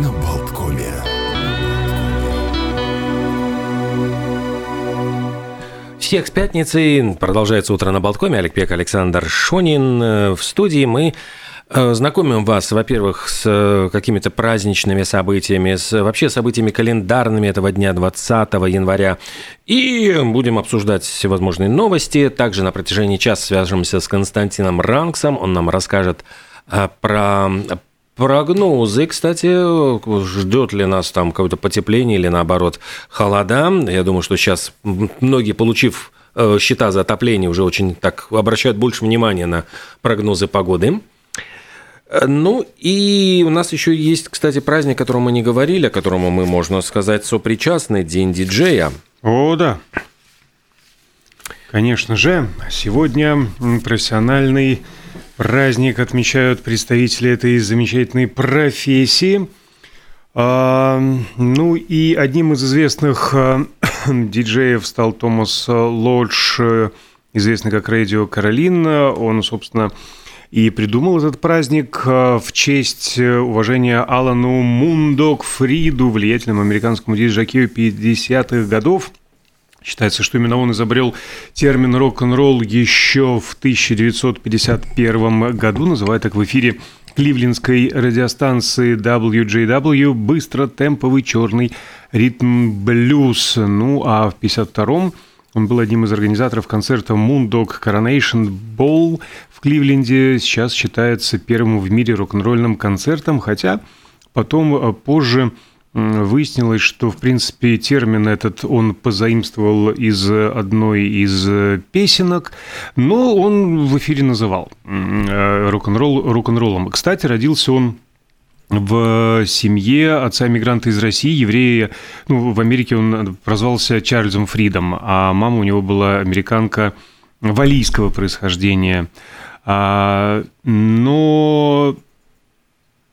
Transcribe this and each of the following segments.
на Болткоме. Всех с пятницей. Продолжается утро на Болткоме. Олег Пек, Александр Шонин. Э, в студии мы э, Знакомим вас, во-первых, с э, какими-то праздничными событиями, с вообще событиями календарными этого дня, 20 января. И будем обсуждать всевозможные новости. Также на протяжении часа свяжемся с Константином Ранксом. Он нам расскажет про Прогнозы, кстати, ждет ли нас там какое-то потепление или наоборот холода. Я думаю, что сейчас многие, получив э, счета за отопление, уже очень так обращают больше внимания на прогнозы погоды. Ну и у нас еще есть, кстати, праздник, о котором мы не говорили, о котором мы, можно сказать, сопричастны, День диджея. О, да. Конечно же, сегодня профессиональный праздник отмечают представители этой замечательной профессии. А, ну и одним из известных а, диджеев стал Томас Лодж, известный как Радио Каролин. Он, собственно, и придумал этот праздник а, в честь уважения Алану Мундок Фриду, влиятельному американскому диджакею 50-х годов. Считается, что именно он изобрел термин рок-н-ролл еще в 1951 году, называя так в эфире кливлендской радиостанции WJW быстро-темповый черный ритм-блюз. Ну, а в 1952 он был одним из организаторов концерта Moondog Coronation Ball в Кливленде. Сейчас считается первым в мире рок-н-ролльным концертом, хотя потом э, позже Выяснилось, что, в принципе, термин этот он позаимствовал из одной из песенок, но он в эфире называл э, рок-н-ролл рок-н-роллом. Кстати, родился он в семье отца-мигранта из России, еврея, ну, в Америке он прозвался Чарльзом Фридом, а мама у него была американка валийского происхождения. А, но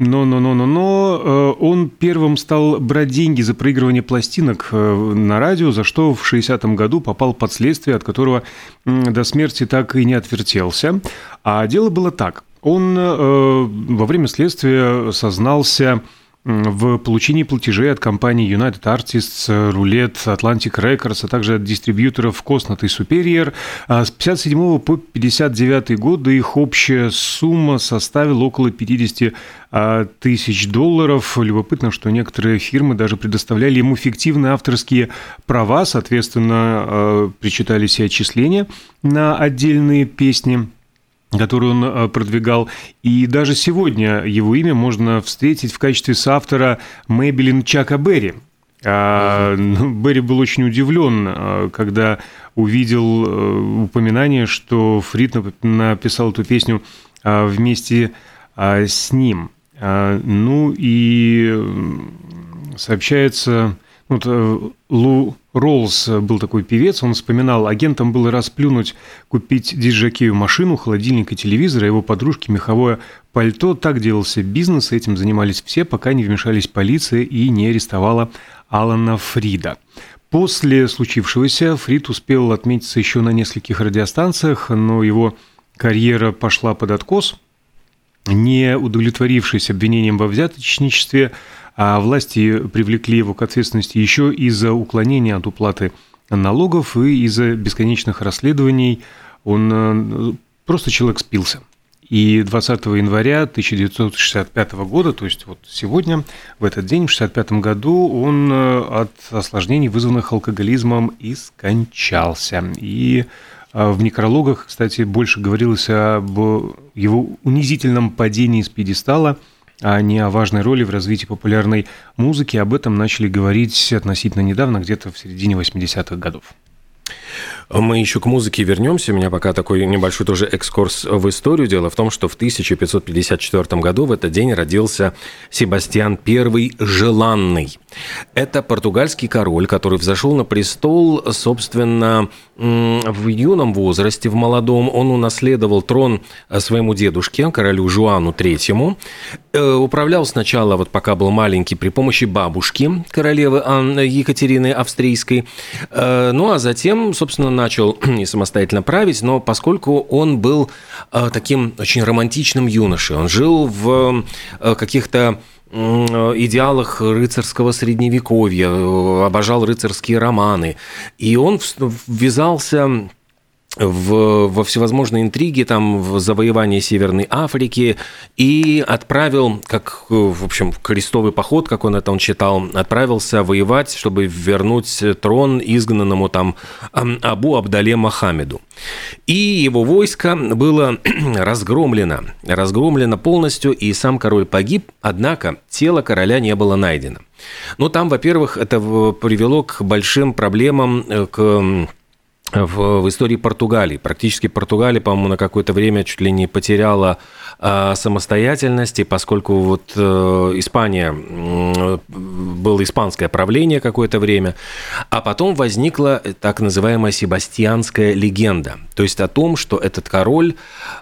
но, но, но, но, но он первым стал брать деньги за проигрывание пластинок э, на радио, за что в 60-м году попал под следствие, от которого до смерти так и не отвертелся. А дело было так. Он э, во время следствия сознался в получении платежей от компаний United Artists, Roulette, Atlantic Records, а также от дистрибьюторов Cosnot и Superior. А с 57 по 59 годы их общая сумма составила около 50 а, тысяч долларов. Любопытно, что некоторые фирмы даже предоставляли ему фиктивные авторские права, соответственно, а, причитались и отчисления на отдельные песни которую он э, продвигал. И даже сегодня его имя можно встретить в качестве соавтора Мэйбелин Чака Берри. А, ну, Берри был очень удивлен, э, когда увидел э, упоминание, что Фрид написал эту песню вместе с ним. Ну и сообщается, вот Лу Роллс был такой певец, он вспоминал, агентам было расплюнуть купить диджакею машину, холодильник и телевизор, а его подружке меховое пальто. Так делался бизнес, этим занимались все, пока не вмешались полиция и не арестовала Алана Фрида. После случившегося Фрид успел отметиться еще на нескольких радиостанциях, но его карьера пошла под откос. Не удовлетворившись обвинением во взяточничестве, а власти привлекли его к ответственности еще из-за уклонения от уплаты налогов и из-за бесконечных расследований. Он э, просто человек спился. И 20 января 1965 года, то есть вот сегодня, в этот день, в 1965 году, он э, от осложнений, вызванных алкоголизмом, и скончался. И э, в некрологах, кстати, больше говорилось об его унизительном падении с пьедестала – а не о важной роли в развитии популярной музыки. Об этом начали говорить относительно недавно, где-то в середине 80-х годов. Мы еще к музыке вернемся. У меня пока такой небольшой тоже экскурс в историю. Дело в том, что в 1554 году в этот день родился Себастьян I Желанный. Это португальский король, который взошел на престол, собственно, в юном возрасте, в молодом. Он унаследовал трон своему дедушке, королю Жуану III. Э, управлял сначала, вот пока был маленький, при помощи бабушки, королевы Екатерины Австрийской. Э, ну, а затем, собственно, начал не самостоятельно править, но поскольку он был э, таким очень романтичным юношей, он жил в каких-то идеалах рыцарского средневековья, обожал рыцарские романы. И он ввязался в, во всевозможные интриги, там, в завоевание Северной Африки, и отправил, как, в общем, крестовый поход, как он это он считал, отправился воевать, чтобы вернуть трон изгнанному там Абу Абдале Мохаммеду. И его войско было разгромлено, разгромлено полностью, и сам король погиб, однако тело короля не было найдено. Но там, во-первых, это привело к большим проблемам, э, к в, в истории Португалии. Практически Португалия, по-моему, на какое-то время чуть ли не потеряла самостоятельности, поскольку вот э, Испания, э, было испанское правление какое-то время, а потом возникла так называемая себастьянская легенда. То есть о том, что этот король,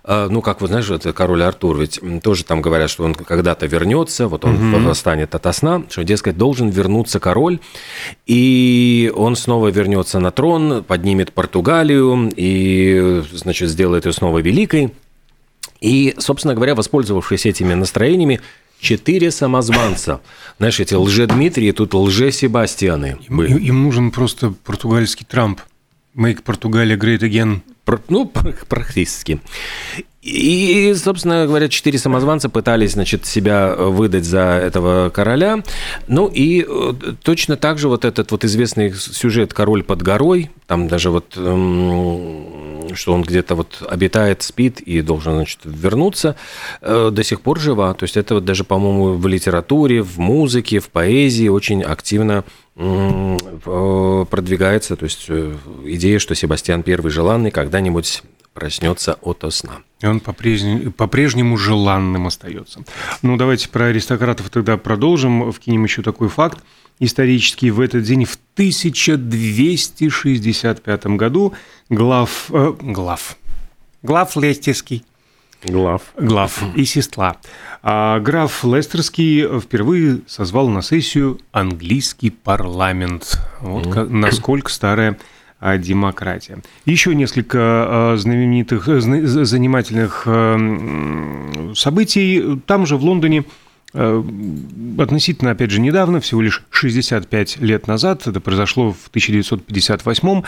э, ну, как вы знаете, это король Артур, ведь тоже там говорят, что он когда-то вернется, вот он угу. восстанет ото сна, что, дескать, должен вернуться король, и он снова вернется на трон, поднимет Португалию и, значит, сделает ее снова великой. И, собственно говоря, воспользовавшись этими настроениями, четыре самозванца. Знаешь, эти лже-Дмитрии, тут лже-Себастьяны. Им, им нужен просто португальский Трамп. Make Portugalia great again. Ну, практически. И, собственно говоря, четыре самозванца пытались, значит, себя выдать за этого короля. Ну и э, точно так же вот этот вот известный сюжет «Король под горой», там даже вот, эм, что он где-то вот обитает, спит и должен, значит, вернуться, э, до сих пор жива. То есть это вот даже, по-моему, в литературе, в музыке, в поэзии очень активно продвигается, то есть э, идея, что Себастьян Первый желанный когда-нибудь проснется ото сна. И он по-прежнему, по-прежнему желанным остается. Ну, давайте про аристократов тогда продолжим. Вкинем еще такой факт исторический. В этот день, в 1265 году, глав... Э, глав... Глав Лестецкий. Глав. Глав и сестра. А граф Лестерский впервые созвал на сессию английский парламент. Вот mm. насколько старая демократия. Еще несколько а, знаменитых, э, занимательных э, событий. Там же в Лондоне э, относительно, опять же, недавно, всего лишь 65 лет назад, это произошло в 1958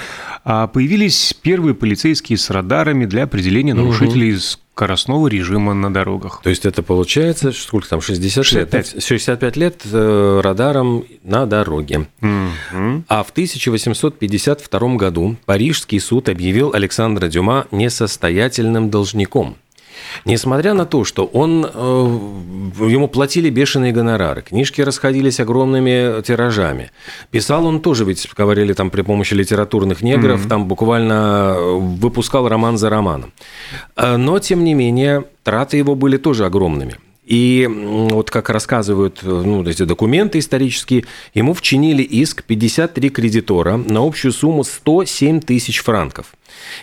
а, появились первые полицейские с радарами для определения нарушителей угу скоростного режима на дорогах. То есть это получается, сколько там, 60 65. лет? 65 лет э, радаром на дороге. Угу. А в 1852 году Парижский суд объявил Александра Дюма несостоятельным должником – Несмотря на то, что он, э, ему платили бешеные гонорары, книжки расходились огромными тиражами. Писал он тоже, ведь говорили там при помощи литературных негров, mm-hmm. там буквально выпускал роман за романом. Э, но, тем не менее, траты его были тоже огромными. И вот как рассказывают ну, эти документы исторические, ему вчинили иск 53 кредитора на общую сумму 107 тысяч франков.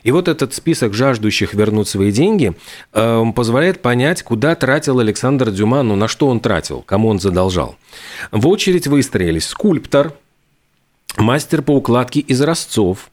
И вот этот список жаждущих вернуть свои деньги э, позволяет понять, куда тратил Александр Дюма, ну на что он тратил, кому он задолжал. В очередь выстроились скульптор, мастер по укладке из разцов,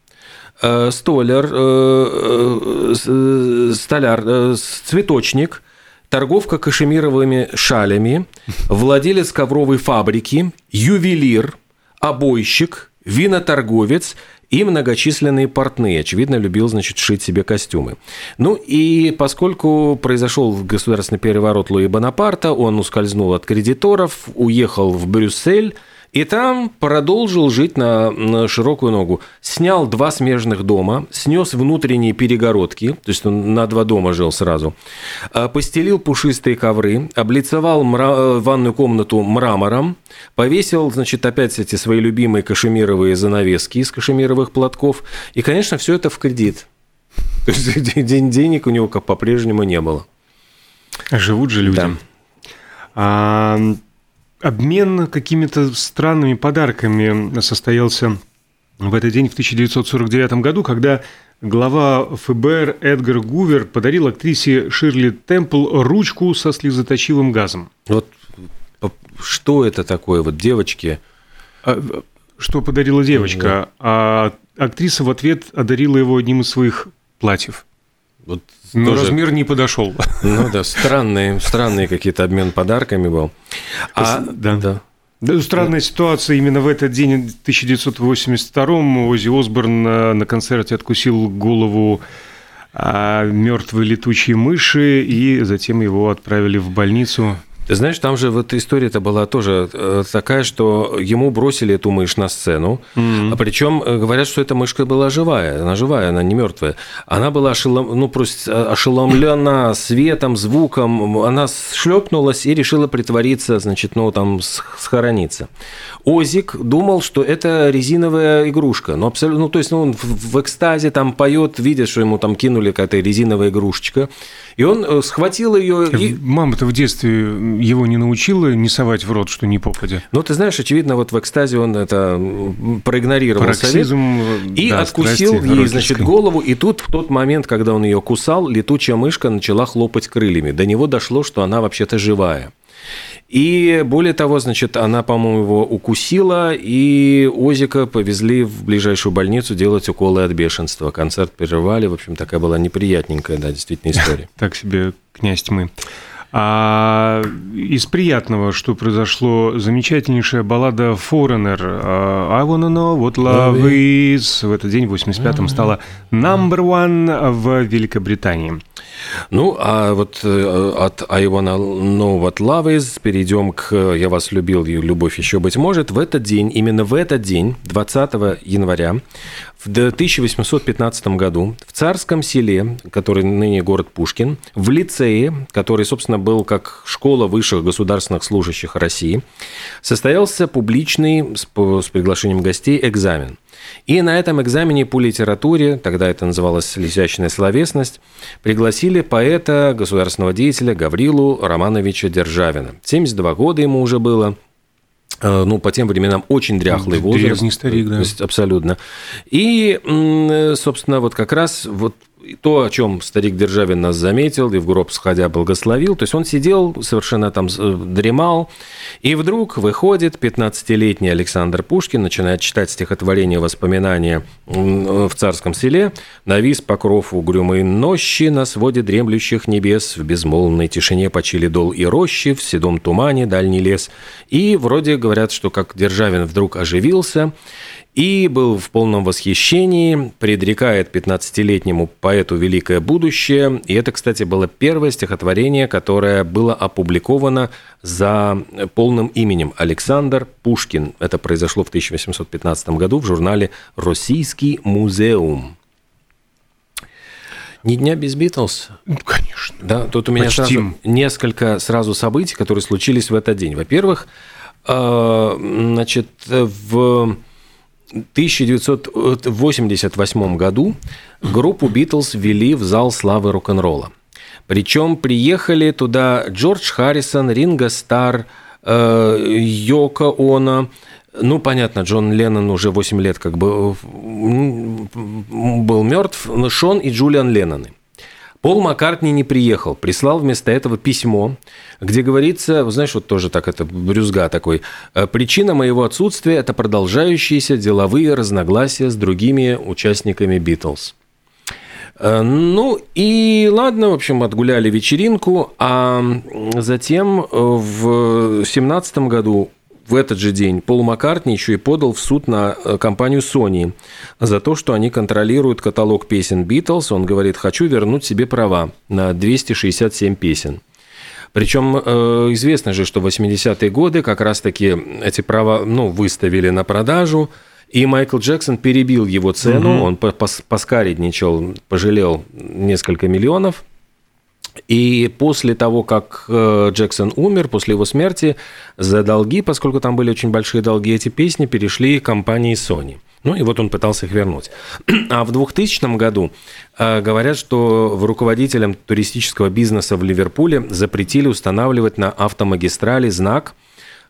э, столяр, э, э, столяр, э, цветочник – торговка кашемировыми шалями, владелец ковровой фабрики, ювелир, обойщик, виноторговец и многочисленные портные. Очевидно, любил, значит, шить себе костюмы. Ну и поскольку произошел государственный переворот Луи Бонапарта, он ускользнул от кредиторов, уехал в Брюссель, и там продолжил жить на, на широкую ногу. Снял два смежных дома, снес внутренние перегородки, то есть он на два дома жил сразу, а, постелил пушистые ковры, облицевал мра... ванную комнату мрамором, повесил, значит, опять эти свои любимые кашемировые занавески из кашемировых платков, и, конечно, все это в кредит. То есть денег у него по-прежнему не было. Живут же люди. Да. А, Обмен какими-то странными подарками состоялся в этот день в 1949 году, когда глава ФБР Эдгар Гувер подарил актрисе Ширли Темпл ручку со слезоточивым газом. Вот что это такое, вот девочки? А, что подарила девочка? А актриса в ответ одарила его одним из своих платьев. Вот Но тоже... размер не подошел. Ну да, странные, странные какие-то обмен подарками был. А, да. да. Да, странная да. ситуация. Именно в этот день, в 1982-м, Ози Осборн на, на концерте откусил голову а, мертвой летучей мыши, и затем его отправили в больницу. Ты знаешь, там же вот история-то была тоже э, такая, что ему бросили эту мышь на сцену, mm-hmm. а причем э, говорят, что эта мышка была живая, она живая, она не мертвая. Она была ошелом... ну, просто э, ошеломлена светом, звуком, она шлепнулась и решила притвориться, значит, ну, там, схорониться. Озик думал, что это резиновая игрушка, но абсолютно, ну, то есть, ну, он в экстазе там поет, видит, что ему там кинули какая-то резиновая игрушечка, и он схватил ее и... Мама-то в детстве его не научила не совать в рот, что не попадя? Ну, ты знаешь, очевидно, вот в экстазе он это проигнорировал Пароксизм, совет и да, откусил страсти, ей, значит, голову. И тут, в тот момент, когда он ее кусал, летучая мышка начала хлопать крыльями. До него дошло, что она вообще-то живая. И более того, значит, она, по-моему, его укусила, и Озика повезли в ближайшую больницу делать уколы от бешенства. Концерт прерывали, в общем, такая была неприятненькая, да, действительно история. Так себе князь тьмы. А из приятного, что произошло, замечательнейшая баллада Foreigner а, I wanna know what love is в этот день, в 85-м, стала number one в Великобритании. Ну, а вот э, от I wanna know what love is перейдем к «Я вас любил» и «Любовь еще быть может». В этот день, именно в этот день, 20 января, в 1815 году в Царском селе, который ныне город Пушкин, в лицее, который, собственно, был как школа высших государственных служащих России, состоялся публичный с приглашением гостей экзамен. И на этом экзамене по литературе, тогда это называлось «Лисячная словесность», пригласили поэта, государственного деятеля Гаврилу Романовича Державина. 72 года ему уже было, Э, ну, по тем временам очень дряхлый возраст. Древний старик, да. Абсолютно. И, собственно, вот как раз вот то, о чем старик Державин нас заметил и в гроб сходя благословил, то есть он сидел, совершенно там э, дремал, и вдруг выходит 15-летний Александр Пушкин, начинает читать стихотворение воспоминания в царском селе, «Навис покров угрюмой нощи на своде дремлющих небес, в безмолвной тишине почили дол и рощи, в седом тумане дальний лес». И вроде говорят, что как Державин вдруг оживился, и был в полном восхищении, предрекает 15-летнему поэту великое будущее. И это, кстати, было первое стихотворение, которое было опубликовано за полным именем Александр Пушкин. Это произошло в 1815 году в журнале «Российский музеум». Ни дня без Битлз? Ну, конечно. Да, тут у меня сразу несколько сразу событий, которые случились в этот день. Во-первых, э, значит, в 1988 году группу Битлз ввели в зал славы рок-н-ролла. Причем приехали туда Джордж Харрисон, Ринго Стар, э, Йоко Оно, ну, понятно, Джон Леннон уже 8 лет как бы был мертв, но Шон и Джулиан Ленноны – Пол Маккартни не приехал, прислал вместо этого письмо, где говорится, знаешь, вот тоже так это брюзга такой, «Э, причина моего отсутствия – это продолжающиеся деловые разногласия с другими участниками Битлз. Э, ну и ладно, в общем, отгуляли вечеринку, а затем э, в семнадцатом году в этот же день Пол Маккартни еще и подал в суд на э, компанию Sony за то, что они контролируют каталог песен Битлз. Он говорит, хочу вернуть себе права на 267 песен. Причем э, известно же, что в 80-е годы как раз-таки эти права ну, выставили на продажу, и Майкл Джексон перебил его цену, угу. он поскаредничал, пожалел несколько миллионов – и после того, как э, Джексон умер, после его смерти, за долги, поскольку там были очень большие долги, эти песни перешли компании Sony. Ну и вот он пытался их вернуть. А в 2000 году э, говорят, что руководителям туристического бизнеса в Ливерпуле запретили устанавливать на автомагистрали знак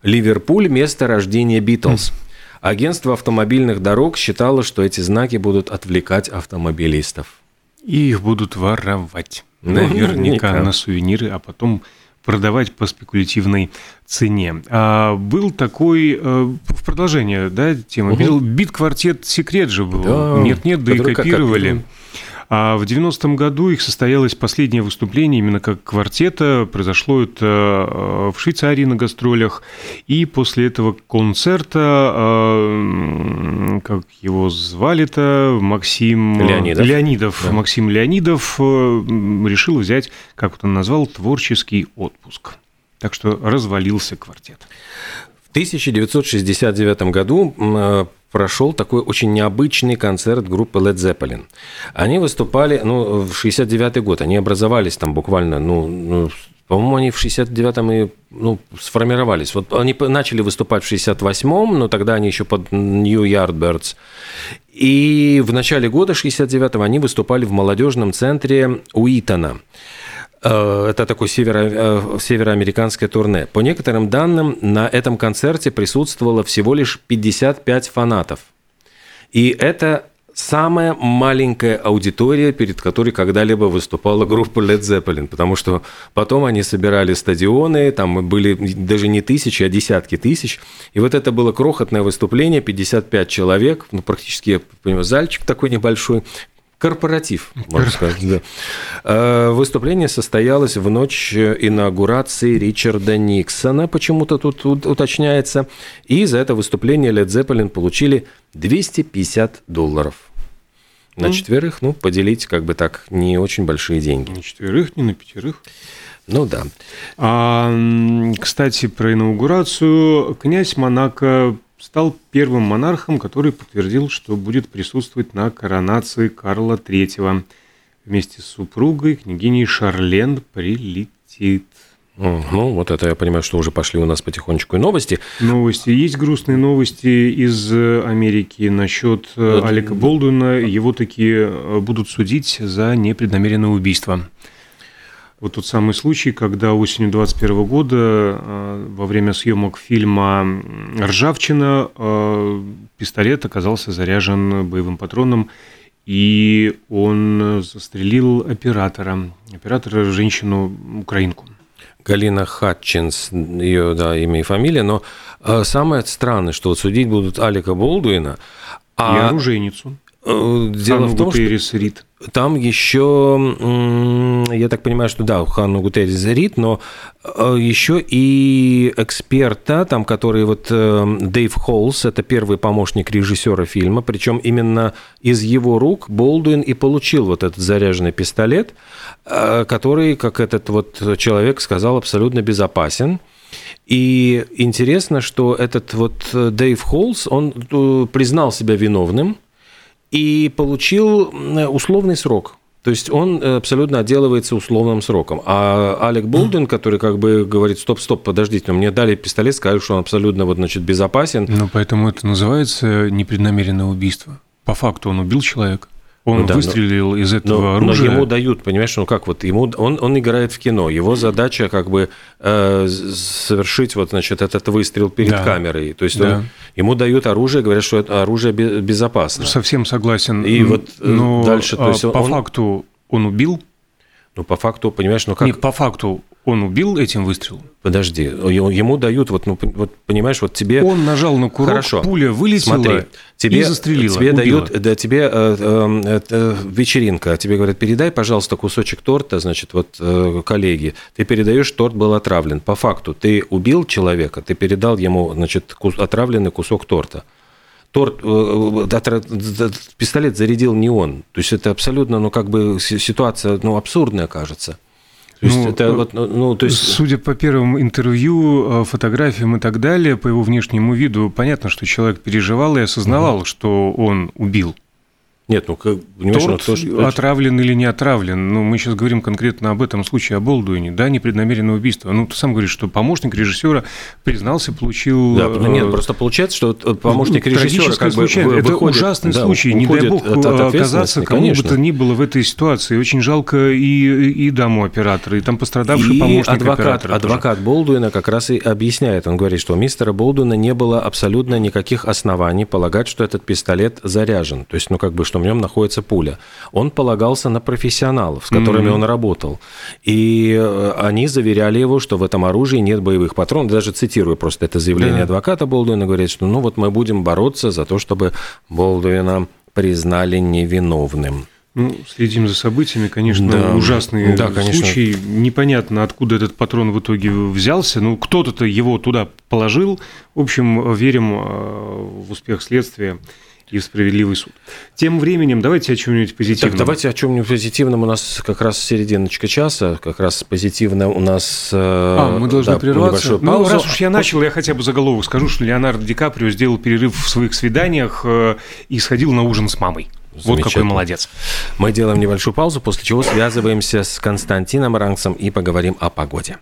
«Ливерпуль – место рождения Битлз». Агентство автомобильных дорог считало, что эти знаки будут отвлекать автомобилистов. И их будут воровать. Наверняка на сувениры, а потом продавать по спекулятивной цене. А был такой, э, в продолжение, да, тема, угу. бит-квартет «Секрет» же был. Нет-нет, да, да и копировали. А в 90-м году их состоялось последнее выступление именно как квартета. Произошло это э, в Швейцарии на гастролях. И после этого концерта, э, как его звали-то, Максим Леонидов, Леонидов да. Максим Леонидов решил взять, как он назвал, творческий отпуск. Так что развалился квартет. В 1969 году прошел такой очень необычный концерт группы Led Zeppelin. Они выступали, ну, в 69 год, они образовались там буквально, ну, ну по-моему, они в 69-м и ну, сформировались. Вот они начали выступать в 68-м, но тогда они еще под New Yardbirds. И в начале года 69-го они выступали в молодежном центре Уитона. Э, это такое северо, э, североамериканское турне. По некоторым данным, на этом концерте присутствовало всего лишь 55 фанатов. И это самая маленькая аудитория, перед которой когда-либо выступала группа Led Zeppelin, потому что потом они собирали стадионы, там были даже не тысячи, а десятки тысяч, и вот это было крохотное выступление, 55 человек, ну, практически, я понимаю, зальчик такой небольшой, Корпоратив, можно сказать. Да. Э, выступление состоялось в ночь инаугурации Ричарда Никсона, почему-то тут уточняется. И за это выступление Led Zeppelin получили 250 долларов. На четверых, ну, поделить как бы так не очень большие деньги. На четверых, не на пятерых. Ну да. А, кстати, про инаугурацию. Князь Монако стал первым монархом, который подтвердил, что будет присутствовать на коронации Карла III. Вместе с супругой, княгиней Шарлен, прилетит. Ну, вот это я понимаю, что уже пошли у нас потихонечку и новости. Новости. Есть грустные новости из Америки насчет э, Алика Болдуина. Его такие э, будут судить за непреднамеренное убийство. Вот тот самый случай, когда осенью 2021 года э, во время съемок фильма «Ржавчина» э, пистолет оказался заряжен боевым патроном, и он застрелил оператора, оператора женщину-украинку. Галина Хатчинс, ее да, имя и фамилия, но э, самое странное, что вот судить будут Алека Болдуина, а... И оружейницу. Дело в том, что Рид. там еще, я так понимаю, что да, Ханну Гутьеррес Рид, но э, еще и эксперта, там, который вот э, Дэйв Холлс, это первый помощник режиссера фильма, причем именно из его рук Болдуин и получил вот этот заряженный пистолет, э, который, как этот вот человек сказал, абсолютно безопасен. И интересно, что этот вот Дэйв Холлс, он признал себя виновным, и получил условный срок. То есть он э, абсолютно отделывается условным сроком. А Алек Болден, который как бы говорит, стоп-стоп, подождите, мне дали пистолет, сказали, что он абсолютно вот, значит, безопасен. Ну, поэтому это называется непреднамеренное убийство. По факту он убил человека. Он ну, да, выстрелил но, из этого но, оружия. Но ему дают, понимаешь, ну как вот ему он он играет в кино, его задача как бы э, совершить вот значит этот выстрел перед да. камерой, то есть да. он, ему дают оружие, говорят, что это оружие безопасно. Совсем согласен. И вот э, но дальше, то есть по он, факту он убил. Ну по факту, понимаешь, ну как? Нет, по факту он убил этим выстрелом? Подожди, ему дают, вот, ну, вот понимаешь, вот тебе... Он нажал на курок, Хорошо. пуля вылетела Смотри, тебе, и застрелила, Тебе убила. дают, да, тебе э, э, э, вечеринка, тебе говорят, передай, пожалуйста, кусочек торта, значит, вот э, коллеги, ты передаешь, торт был отравлен. По факту, ты убил человека, ты передал ему, значит, отравленный кусок торта торт, э, э, пистолет зарядил не он. То есть это абсолютно, ну, как бы ситуация, ну, абсурдная, кажется. То есть ну, это вот, ну, ну, то есть... Судя по первым интервью, э, фотографиям и так далее, по его внешнему виду, понятно, что человек переживал и осознавал, угу. что он убил. Нет, ну, как, понимаешь, Торт ну, то, отравлен или не отравлен. Ну, мы сейчас говорим конкретно об этом случае, о Болдуине, да, непреднамеренное убийство. Ну, ты сам говоришь, что помощник режиссера признался, получил... Да, ну, нет, просто получается, что помощник режиссера как бы Это выходит, ужасный да, случай, не дай бог от, от оказаться кому конечно. бы то ни было в этой ситуации. Очень жалко и, и даму оператора, и там пострадавший и помощник адвокат, оператора. Адвокат тоже. Болдуина как раз и объясняет, он говорит, что у мистера Болдуина не было абсолютно никаких оснований полагать, что этот пистолет заряжен. То есть, ну, как бы, что в нем находится пуля. Он полагался на профессионалов, с которыми mm-hmm. он работал. И э, они заверяли его, что в этом оружии нет боевых патронов. Даже цитирую просто это заявление yeah. адвоката Болдуина, говорит, что ну вот мы будем бороться за то, чтобы Болдуина признали невиновным. Ну, следим за событиями, конечно, да. ужасный да, конечно. случай. Непонятно, откуда этот патрон в итоге взялся. Ну, кто-то его туда положил. В общем, верим в успех следствия и в справедливый суд. Тем временем давайте о чем-нибудь позитивном. Так, давайте о чем-нибудь позитивном. У нас как раз серединочка часа, как раз позитивно у нас... Э, а, мы должны да, прерваться? Ну, раз уж я начал, я хотя бы заголовок скажу, что Леонардо Ди Каприо сделал перерыв в своих свиданиях э, и сходил на ужин с мамой. Вот какой молодец. Мы делаем небольшую паузу, после чего связываемся с Константином Ранксом и поговорим о погоде.